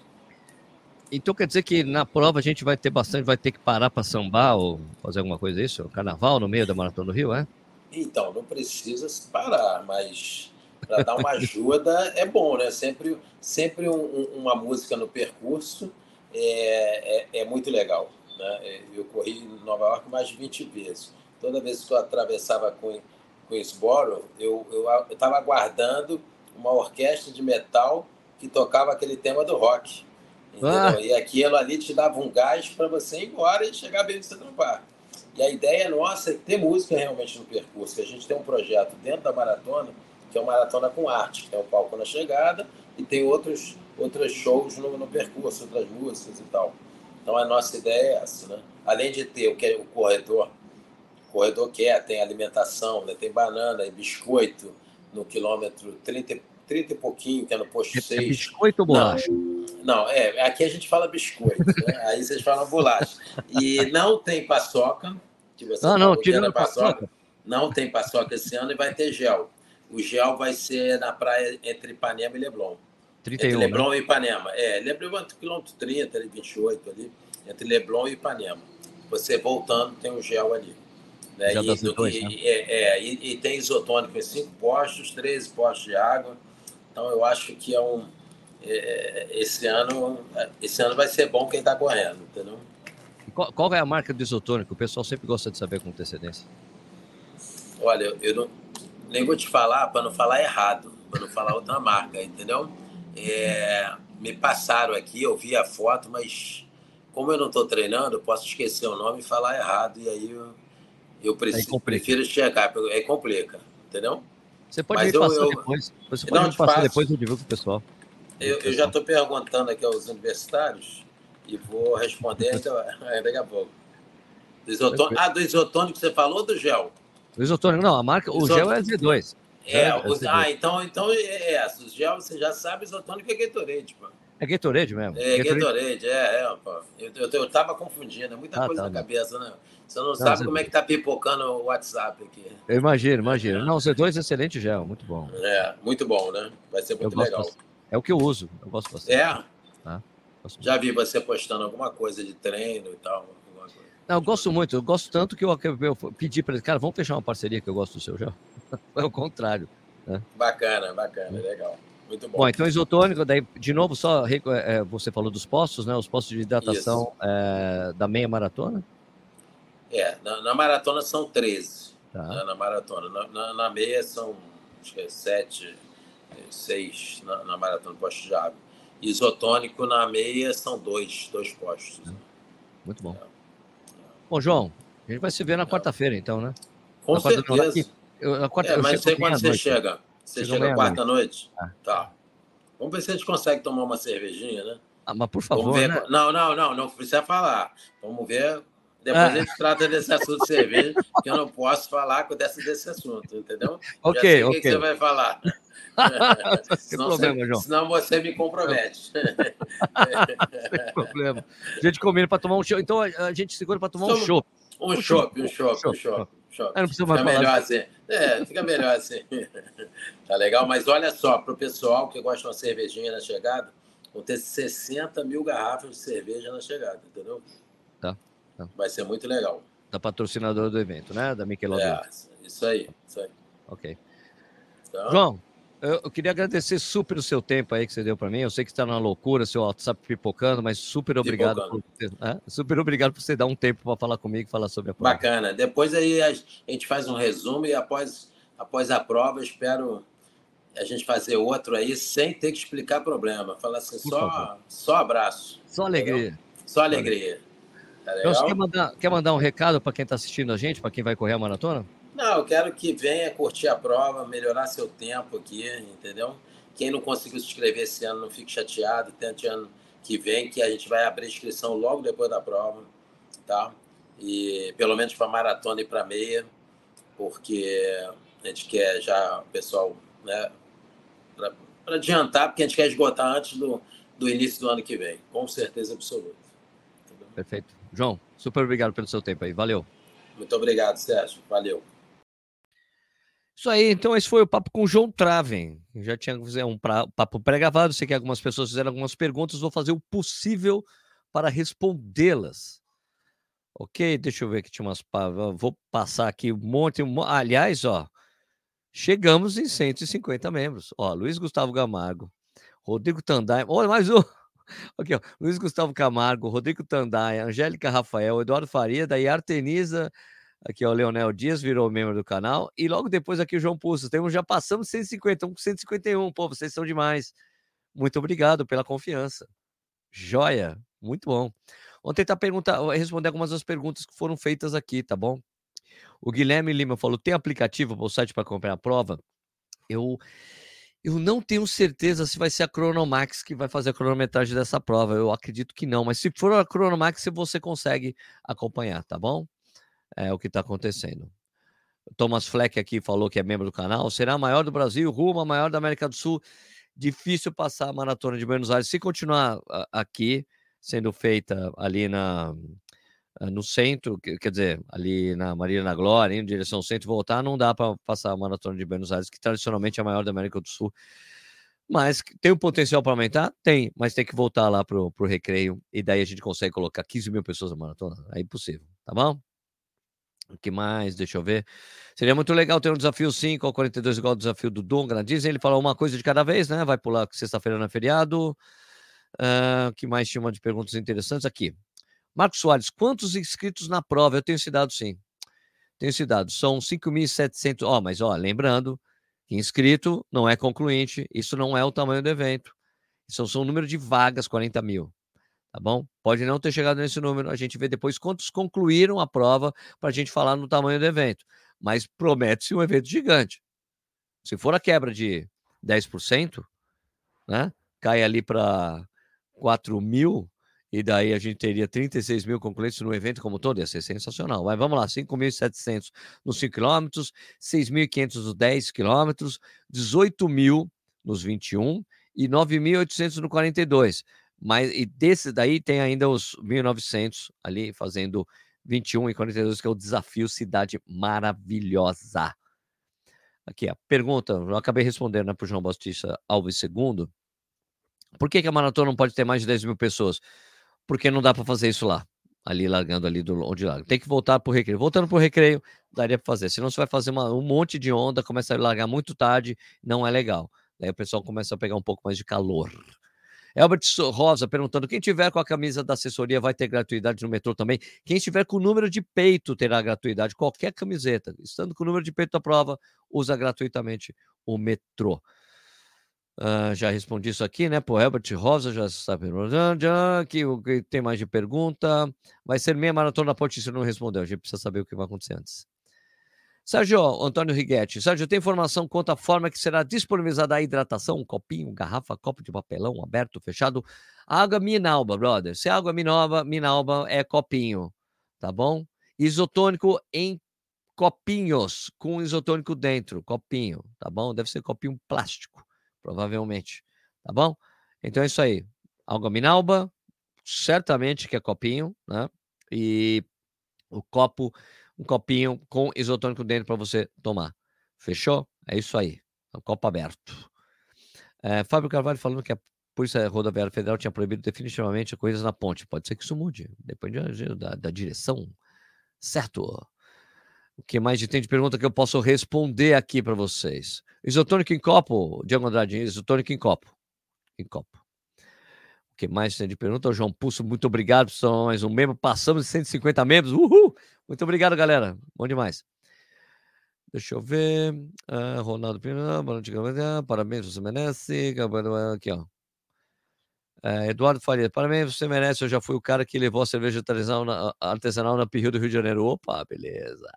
Então quer dizer que na prova a gente vai ter bastante, vai ter que parar para sambar ou fazer alguma coisa isso? Carnaval no meio da Maratona do Rio, é? Então, não precisa se parar, mas para dar uma ajuda é bom, né? Sempre, sempre um, uma música no percurso é, é, é, muito legal. Né? Eu corri em Nova York mais de 20 vezes. Toda vez que eu atravessava com Queensboro, eu estava aguardando uma orquestra de metal que tocava aquele tema do rock. Ah. E aquilo ali te dava um gás para você ir embora e chegar bem no Central Park. E a ideia nossa é ter música realmente no percurso. Que a gente tem um projeto dentro da maratona, que é uma maratona com arte, que tem um palco na chegada e tem outros, outros shows no, no percurso, outras músicas e tal. Então a nossa ideia é essa, né? Além de ter o que é o corredor, o corredor quer, tem alimentação, né? tem banana e biscoito no quilômetro 30, 30 e pouquinho, que é no posto é, 6. É biscoito ou bolacha? Não, não, é, aqui a gente fala biscoito, né? <laughs> aí vocês falam bolacha. E não tem paçoca, que você ah, não, tirando paçoca. paçoca. Não tem paçoca esse ano e vai ter gel. O gel vai ser na praia entre Ipanema e Leblon. 31, entre Leblon né? e Ipanema. É, Leblon é quilômetro 30, ali, 28 ali, entre Leblon e Ipanema. Você voltando, tem um gel ali. Né? E, dois, e, né? é, é, e, e, tem isotônico em cinco postos, 13 postos de água. Então eu acho que é um. É, esse ano esse ano vai ser bom quem está correndo, entendeu? Qual, qual, é a marca do isotônico? O pessoal sempre gosta de saber com antecedência. Olha, eu, eu não, nem vou te falar para não falar errado, para não falar outra marca, entendeu? É, me passaram aqui, eu vi a foto, mas como eu não estou treinando, eu posso esquecer o nome e falar errado, e aí eu, eu preciso, prefiro checar, é complica, entendeu? Você pode mas me passar eu, depois. Você pode não, me passar depois, eu divulgo o pessoal. Eu, eu já estou perguntando aqui aos universitários e vou responder <laughs> daqui a pouco. Do isotônico, ah, do isotônico você falou do gel? O isotônico, não, a marca, o gel é Z2. É, é o, ah, então, então é essa. O gel, você já sabe, isotônico é Gatorade, pô. É Gatorade mesmo? É, Gatorade, Gatorade é, é, pô. Eu, eu, eu tava confundindo, é muita ah, coisa tá, na cabeça, né? Você não, não sabe você... como é que tá pipocando o WhatsApp aqui. Eu imagino, imagino. Não, o Z2 é excelente gel, muito bom. É, muito bom, né? Vai ser muito legal. Bastante. É o que eu uso, eu gosto bastante. É? Tá? Já vi você postando alguma coisa de treino e tal. Não, eu gosto muito, eu gosto tanto que eu, eu pedi para ele, cara, vamos fechar uma parceria que eu gosto do seu gel. <laughs> Foi o contrário. Né? Bacana, bacana, legal. Muito bom. Bom, então isotônico, daí, de novo, só é, você falou dos postos, né? Os postos de hidratação é, da meia maratona? É, na, na maratona são 13. Tá. Né, na maratona. Na, na, na, meia são acho que é 7, 6 na, na maratona, posto de água. Isotônico na meia são dois, dois postos. Muito bom. É. Bom, João, a gente vai se ver na quarta-feira, então, né? Com na certeza. Eu, na quarta, é, mas sei quando você chega. Você chega, chega quarta-noite? Ah. Tá. Vamos ver se a gente consegue tomar uma cervejinha, né? Ah, mas por favor. Ver... Né? Não, não, não, não precisa falar. Vamos ver. Depois ah. a gente trata desse assunto de cerveja, que eu não posso falar desse, desse assunto, entendeu? Ok, ok. O que você vai falar? <laughs> <laughs> senão, problema, você, João. senão você me compromete. <laughs> Sem problema. A gente combina para tomar um show. Então a gente segura para tomar um show. Um chopp, um chopp, um chopp. Não precisa mais fica melhor assim. É, fica melhor assim. <laughs> tá legal? Mas olha só, para o pessoal que gosta de uma cervejinha na chegada, vão ter 60 mil garrafas de cerveja na chegada, entendeu? Tá. tá. Vai ser muito legal. Da patrocinadora do evento, né? Da Michelob. É, isso aí, isso aí. Ok. Então... João, eu, queria agradecer super o seu tempo aí que você deu para mim. Eu sei que está na loucura, seu WhatsApp pipocando, mas super obrigado. Por, né? Super obrigado por você dar um tempo para falar comigo, falar sobre a prova. Bacana. Depois aí a gente faz um resumo e após, após a prova, espero a gente fazer outro aí sem ter que explicar problema. Falar assim, só, só abraço. Só alegria. Só alegria. Tá então, quer mandar, quer mandar um recado para quem está assistindo a gente, para quem vai correr a maratona? Não, eu quero que venha curtir a prova, melhorar seu tempo aqui, entendeu? Quem não conseguiu se inscrever esse ano, não fique chateado, tente ano que vem, que a gente vai abrir inscrição logo depois da prova, tá? E pelo menos para maratona e para meia, porque a gente quer já, pessoal, né, para adiantar, porque a gente quer esgotar antes do, do início do ano que vem, com certeza absoluta. Entendeu? Perfeito. João, super obrigado pelo seu tempo aí, valeu. Muito obrigado, Sérgio, valeu. Isso aí, então esse foi o papo com o João Traven. Já tinha um pra, papo pré-gravado, sei que algumas pessoas fizeram algumas perguntas, vou fazer o possível para respondê-las. Ok, deixa eu ver aqui, tinha umas. Vou passar aqui um monte. Um... Aliás, ó, chegamos em 150 membros. Ó, Luiz Gustavo Gamargo, Rodrigo Tandai, olha mais um. <laughs> Aqui, ó. Luiz Gustavo Camargo, Rodrigo Tandaia, Angélica Rafael, Eduardo Faria, daí Arteniza, aqui ó, o Leonel Dias virou membro do canal, e logo depois aqui o João Pulso. Temos, já passamos 150, estamos com 151, pô, vocês são demais. Muito obrigado pela confiança. Joia, muito bom. Vamos tentar perguntar, responder algumas das perguntas que foram feitas aqui, tá bom? O Guilherme Lima falou: tem aplicativo para o site para comprar a prova? Eu eu não tenho certeza se vai ser a Chronomax que vai fazer a cronometragem dessa prova. Eu acredito que não, mas se for a Chronomax, você consegue acompanhar, tá bom? É o que está acontecendo. Thomas Fleck aqui falou que é membro do canal. Será a maior do Brasil, rumo maior da América do Sul. Difícil passar a maratona de Buenos Aires. Se continuar aqui, sendo feita ali na, ah, no centro, quer dizer, ali na Maria na Glória, em direção ao centro, voltar, não dá para passar a maratona de Buenos Aires, que tradicionalmente é a maior da América do Sul. Mas tem o potencial para aumentar? Tem, mas tem que voltar lá para o recreio, e daí a gente consegue colocar 15 mil pessoas na maratona. É impossível, tá bom? O que mais? Deixa eu ver. Seria muito legal ter um desafio 5 ao 42 igual ao desafio do Dom Dizem Ele falou uma coisa de cada vez, né? Vai pular sexta-feira na feriado. O uh, que mais tinha uma de perguntas interessantes aqui? Marcos Soares, quantos inscritos na prova? Eu tenho esse dado sim. Tenho esse dado. São 5.700. Ó, oh, mas ó, lembrando que inscrito não é concluinte. Isso não é o tamanho do evento. Isso são o número de vagas, 40 mil. Tá bom? Pode não ter chegado nesse número. A gente vê depois quantos concluíram a prova para a gente falar no tamanho do evento. Mas promete-se um evento gigante. Se for a quebra de 10%, né? Cai ali para 4 mil, e daí a gente teria 36 mil concluintes no evento como todo, ia ser sensacional. Mas vamos lá, 5.700 nos 5 quilômetros, 6.500 nos 10 quilômetros, 18 mil nos 21 e 9.800 no 42. Mas e desse daí tem ainda os 1.900 ali fazendo 21 e 42, que é o desafio Cidade Maravilhosa. Aqui, a pergunta, eu acabei respondendo né, para o João Bautista Alves II. Por que, que a maratona não pode ter mais de 10 mil pessoas? porque não dá para fazer isso lá, ali largando ali do onde larga. Tem que voltar para o recreio. Voltando para o recreio, daria para fazer. Senão você vai fazer uma, um monte de onda, começa a largar muito tarde, não é legal. Daí o pessoal começa a pegar um pouco mais de calor. Albert Rosa perguntando: quem tiver com a camisa da assessoria vai ter gratuidade no metrô também? Quem estiver com o número de peito terá gratuidade, qualquer camiseta. Estando com o número de peito da prova, usa gratuitamente o metrô. Uh, já respondi isso aqui, né? Por Herbert Rosa já está perguntando. Que, que tem mais de pergunta. Vai ser meia maratona Ponte se não respondeu. A gente precisa saber o que vai acontecer antes. Sérgio Antônio Righetti. Sérgio, tem informação quanto à forma que será disponibilizada a hidratação? Um copinho, garrafa, copo de papelão, aberto, fechado? Água Minalba, brother. Se é água Minalba, Minalba é copinho, tá bom? Isotônico em copinhos, com isotônico dentro, copinho, tá bom? Deve ser copinho plástico provavelmente. Tá bom? Então é isso aí. Alga Minalba, certamente que é copinho, né? E o copo, um copinho com isotônico dentro para você tomar. Fechou? É isso aí. É um copo aberto. É, Fábio Carvalho falando que a Polícia Rodoviária Federal tinha proibido definitivamente coisas na ponte. Pode ser que isso mude, depende da, da direção. Certo? O que mais tem de pergunta que eu posso responder aqui para vocês? Isotônico em copo, Diego Andrade, isotônico em copo. Em copo. O que mais tem de pergunta? O João Pulso, muito obrigado. São mais um membro. Passamos de 150 membros. Uhul! Muito obrigado, galera. Bom demais. Deixa eu ver. Uh, Ronaldo Pina, parabéns, você merece. Aqui, ó. Uh, Eduardo Faria, parabéns, você merece. Eu já fui o cara que levou a cerveja artesanal na, artesanal na Pirril do Rio de Janeiro. Opa, beleza.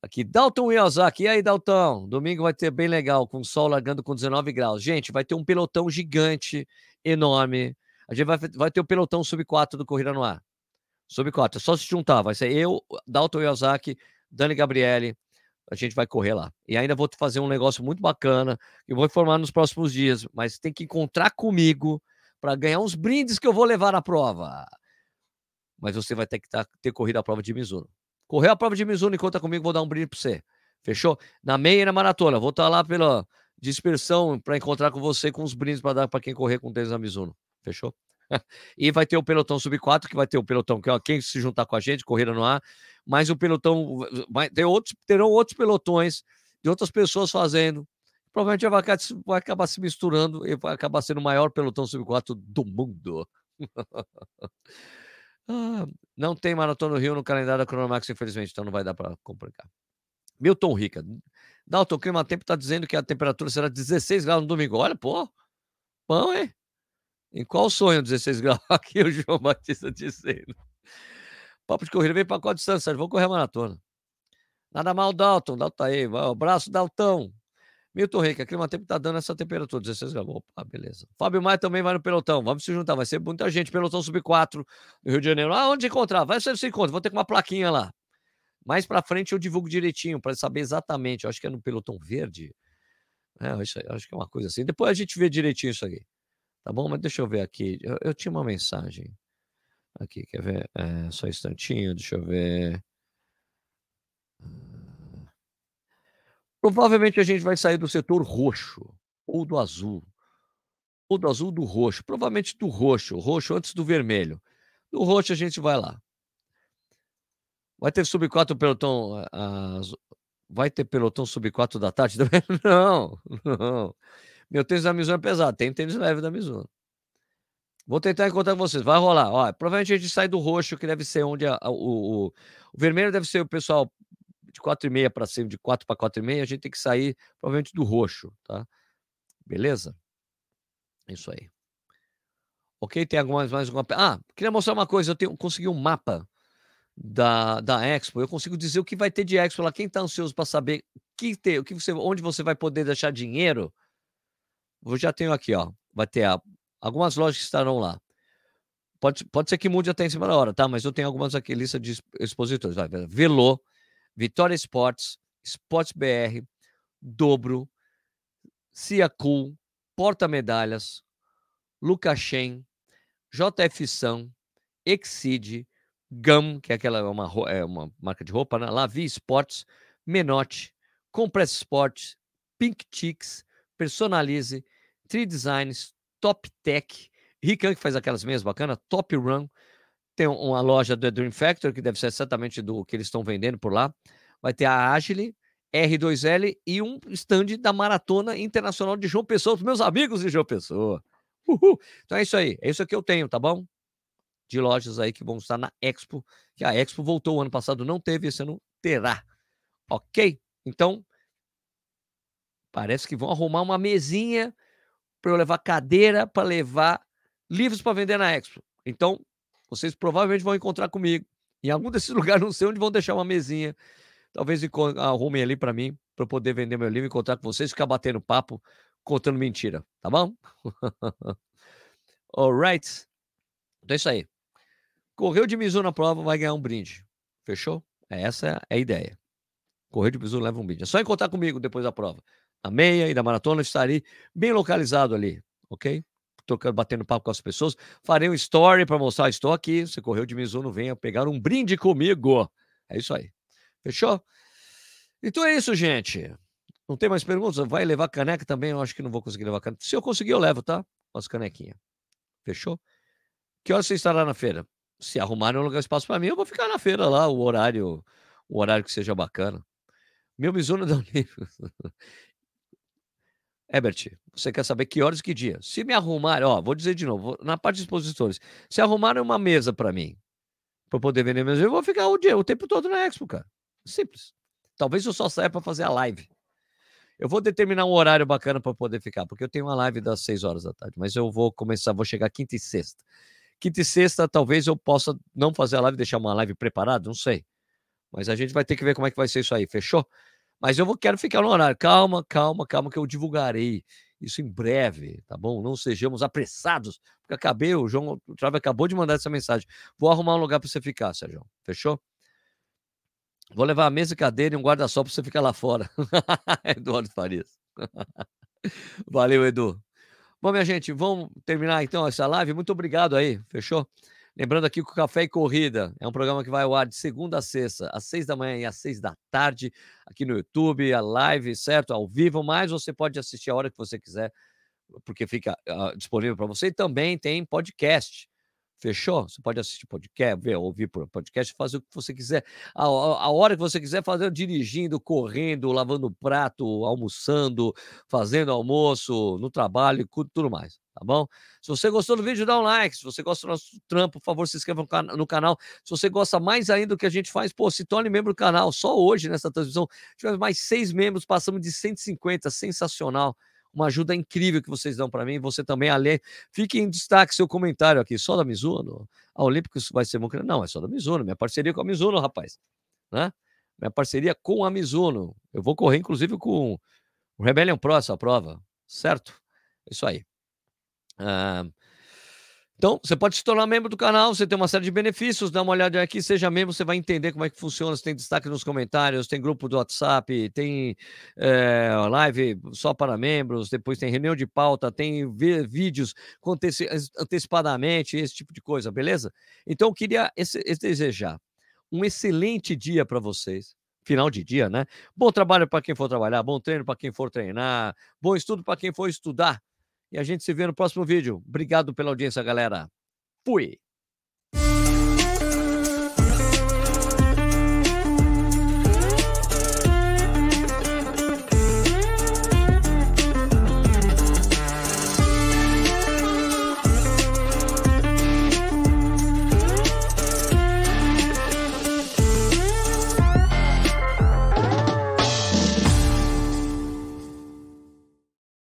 Aqui, Dalton Miyazaki. E aí, Dalton? Domingo vai ter bem legal, com sol largando com 19 graus. Gente, vai ter um pelotão gigante, enorme. A gente vai, vai ter o pelotão sub 4 do Corrida no Ar. Sub 4, é só se juntar. Vai ser eu, Dalton Miyazaki, Dani Gabriele. A gente vai correr lá. E ainda vou fazer um negócio muito bacana. Eu vou informar nos próximos dias, mas tem que encontrar comigo para ganhar uns brindes que eu vou levar na prova. Mas você vai ter que tá, ter corrido a prova de Mizuno. Correu a prova de Mizuno e conta comigo, vou dar um brinde para você. Fechou? Na meia e na maratona. Vou estar tá lá pela dispersão para encontrar com você com os brindes para dar para quem correr com tênis na Mizuno. Fechou? E vai ter o pelotão sub 4, que vai ter o pelotão que ó, quem se juntar com a gente, corrida no ar, mas o pelotão vai ter outros, terão outros pelotões de outras pessoas fazendo provavelmente vai, vai acabar se misturando e vai acabar sendo o maior pelotão sub-4 do mundo. <laughs> ah, não tem maratona no Rio no calendário da Cronomax, infelizmente, então não vai dar para complicar. Milton Rica. Dalton, o clima tempo está dizendo que a temperatura será 16 graus no domingo. Olha, pô, bom, hein? Em qual sonho 16 graus? <laughs> Aqui o João Batista dizendo. Papo de corrida, vem para qual distância? Vou correr a maratona. Nada mal, Dalton. Dalton tá aí. Abraço, Daltão. Milton Rica, clima tempo tá dando essa temperatura, 16 graus. Opa, beleza. Fábio Maia também vai no pelotão. Vamos se juntar, vai ser muita gente. Pelotão sub 4 no Rio de Janeiro. Ah, onde encontrar? Vai ser se encontra. Vou ter com uma plaquinha lá. Mais para frente eu divulgo direitinho para saber exatamente. Eu acho que é no pelotão verde. É, acho, acho que é uma coisa assim. Depois a gente vê direitinho isso aqui. Tá bom? Mas deixa eu ver aqui. Eu, eu tinha uma mensagem. Aqui, quer ver? É, só um instantinho, deixa eu ver. Provavelmente a gente vai sair do setor roxo ou do azul. Ou do azul do roxo. Provavelmente do roxo. Roxo antes do vermelho. Do roxo a gente vai lá. Vai ter sub 4 pelotão. Vai ter pelotão sub 4 da tarde também? <laughs> Não, não. Meu tênis da Mizuno é pesado. Tem tênis leve da Mizuno. Vou tentar encontrar vocês. Vai rolar. Ó, provavelmente a gente sai do roxo, que deve ser onde a, a, o, o, o, vermelho deve ser o pessoal de 4,5 para cima, de 4 para 4,5. A gente tem que sair provavelmente do roxo, tá? Beleza? Isso aí. Ok? Tem algumas mais alguma. Ah, queria mostrar uma coisa. Eu tenho, consegui um mapa da, da Expo. Eu consigo dizer o que vai ter de Expo lá. Quem está ansioso para saber que ter, o que você, onde você vai poder deixar dinheiro, eu já tenho aqui, ó. Vai ter a Algumas lojas que estarão lá. Pode, pode ser que mude até em cima da hora, tá? Mas eu tenho algumas aqui, lista de expositores. Vai, Velô, Vitória Esportes, Sports BR, Dobro, Ciacul, Porta Medalhas, Lucashen, JF Sam, Exceed, Gum, que é aquela é uma, é uma marca de roupa, né? Lavi Sports, Menotti, Compress Sports, Pink Chicks, Personalize, Tree Designs, Top Tech, Rican, que faz aquelas meias bacanas, Top Run, tem uma loja do Dream Factor, que deve ser exatamente do que eles estão vendendo por lá. Vai ter a Agile, R2L e um stand da Maratona Internacional de João Pessoa, os meus amigos de João Pessoa. Uhul. Então é isso aí, é isso que eu tenho, tá bom? De lojas aí que vão estar na Expo, que a Expo voltou o ano passado, não teve, esse ano terá. Ok? Então, parece que vão arrumar uma mesinha para eu levar cadeira para levar livros para vender na Expo. Então, vocês provavelmente vão encontrar comigo em algum desses <laughs> lugares, não sei onde vão deixar uma mesinha. Talvez arrumem ali para mim, para poder vender meu livro, encontrar com vocês, ficar batendo papo, contando mentira, tá bom? <laughs> Alright. Então é isso aí. Correu de Mizuno na prova, vai ganhar um brinde. Fechou? Essa é a ideia. Correu de Mizuno leva um brinde. É só encontrar comigo depois da prova a meia e da maratona, estarei bem localizado ali, ok? Tocando, batendo papo com as pessoas. Farei um story para mostrar, estou aqui. Você correu de Mizuno, venha pegar um brinde comigo. É isso aí. Fechou? Então é isso, gente. Não tem mais perguntas? Vai levar caneca também? Eu acho que não vou conseguir levar caneca. Se eu conseguir, eu levo, tá? Umas canequinhas. Fechou? Que hora você estará na feira? Se arrumarem um lugar espaço para mim, eu vou ficar na feira lá, o horário, o horário que seja bacana. Meu Mizuno <laughs> dá um livro. Herbert, você quer saber que horas e que dia? Se me arrumarem, ó, vou dizer de novo, na parte de expositores, se arrumarem uma mesa para mim, para poder vender meus eu vou ficar o dia, o tempo todo na Expo, cara. Simples. Talvez eu só saia para fazer a live. Eu vou determinar um horário bacana para poder ficar, porque eu tenho uma live das 6 horas da tarde, mas eu vou começar, vou chegar quinta e sexta. Quinta e sexta, talvez eu possa não fazer a live, deixar uma live preparada, não sei. Mas a gente vai ter que ver como é que vai ser isso aí, fechou? Mas eu vou, quero ficar no horário. Calma, calma, calma, que eu divulgarei isso em breve, tá bom? Não sejamos apressados, porque acabei, o João Trave acabou de mandar essa mensagem. Vou arrumar um lugar para você ficar, Sérgio. Fechou? Vou levar a mesa cadeira e um guarda-sol para você ficar lá fora. <laughs> Eduardo Farias. Valeu, Edu. Bom, minha gente, vamos terminar então essa live. Muito obrigado aí, fechou? Lembrando aqui que o Café e Corrida é um programa que vai ao ar de segunda a sexta, às seis da manhã e às seis da tarde, aqui no YouTube, a live, certo? Ao vivo, mas você pode assistir a hora que você quiser, porque fica uh, disponível para você. E também tem podcast Fechou? Você pode assistir podcast, ver, ouvir por podcast, fazer o que você quiser. A, a, a, hora que você quiser fazer, dirigindo, correndo, lavando prato, almoçando, fazendo almoço, no trabalho, tudo mais. Tá bom? Se você gostou do vídeo, dá um like. Se você gosta do nosso trampo, por favor, se inscreva no canal. Se você gosta mais ainda do que a gente faz, pô, se torne membro do canal. Só hoje, nessa transmissão, tivemos mais seis membros, passamos de 150. Sensacional uma ajuda incrível que vocês dão para mim. Você também, além. Fique em destaque seu comentário aqui. Só da Mizuno? A Olímpicos vai ser. Não, é só da Mizuno. Minha parceria com a Mizuno, rapaz. Né? Minha parceria com a Mizuno. Eu vou correr, inclusive, com o Rebellion Pro essa prova. Certo? Isso aí. Ah, então, você pode se tornar membro do canal, você tem uma série de benefícios, dá uma olhada aqui, seja membro, você vai entender como é que funciona, tem destaque nos comentários, tem grupo do WhatsApp, tem é, live só para membros, depois tem reunião de pauta, tem vídeos antecipadamente, esse tipo de coisa, beleza? Então, eu queria desejar um excelente dia para vocês, final de dia, né? Bom trabalho para quem for trabalhar, bom treino para quem for treinar, bom estudo para quem for estudar. E a gente se vê no próximo vídeo. Obrigado pela audiência, galera. Fui!